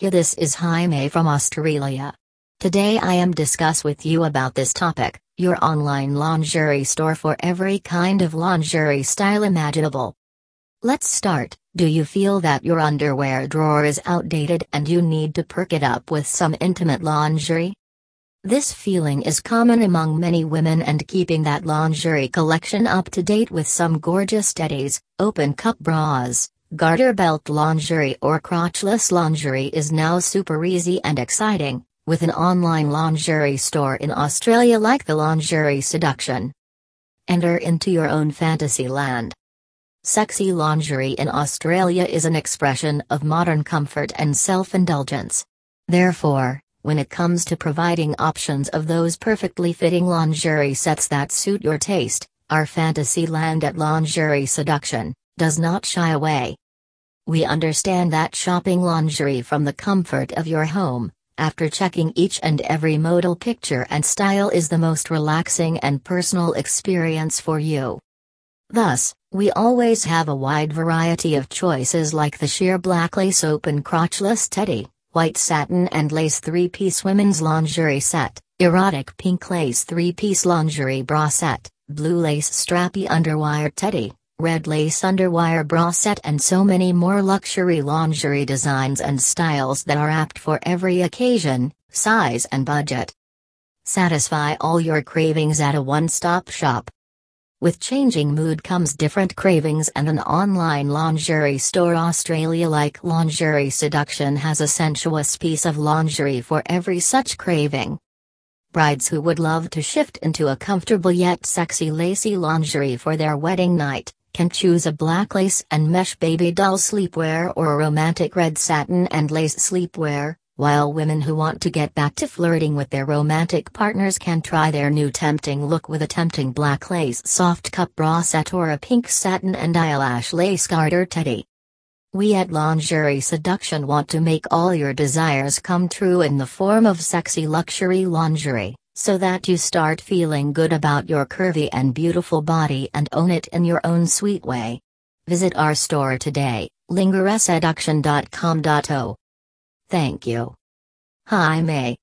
This is Jaime from Australia. Today I am discuss with you about this topic, your online lingerie store for every kind of lingerie style imaginable. Let's start. Do you feel that your underwear drawer is outdated and you need to perk it up with some intimate lingerie? This feeling is common among many women and keeping that lingerie collection up to date with some gorgeous teddies, open cup bras, garter belt lingerie or crotchless lingerie is now super easy and exciting, with an online lingerie store in Australia like the Lingerie Seduction. Enter into your own fantasy land. Sexy lingerie in Australia is an expression of modern comfort and self-indulgence. Therefore, when it comes to providing options of those perfectly fitting lingerie sets that suit your taste, our fantasy land at Lingerie Seduction does not shy away. We understand that shopping lingerie from the comfort of your home, after checking each and every modal picture and style is the most relaxing and personal experience for you. Thus, we always have a wide variety of choices like the sheer black lace open crotchless teddy, white satin and lace three-piece women's lingerie set, erotic pink lace three-piece lingerie bra set, blue lace strappy underwire teddy, red lace underwire bra set and so many more luxury lingerie designs and styles that are apt for every occasion, size and budget. Satisfy all your cravings at a one-stop shop. With changing mood comes different cravings and an online lingerie store Australia like Lingerie Seduction has a sensuous piece of lingerie for every such craving. Brides who would love to shift into a comfortable yet sexy lacy lingerie for their wedding night can choose a black lace and mesh baby doll sleepwear or a romantic red satin and lace sleepwear, while women who want to get back to flirting with their romantic partners can try their new tempting look with a tempting black lace soft cup bra set or a pink satin and eyelash lace garter teddy. We at Lingerie Seduction want to make all your desires come true in the form of sexy luxury lingerie, so that you start feeling good about your curvy and beautiful body and own it in your own sweet way. Visit our store today, lingerieseduction.com.au. Thank you. Hi May.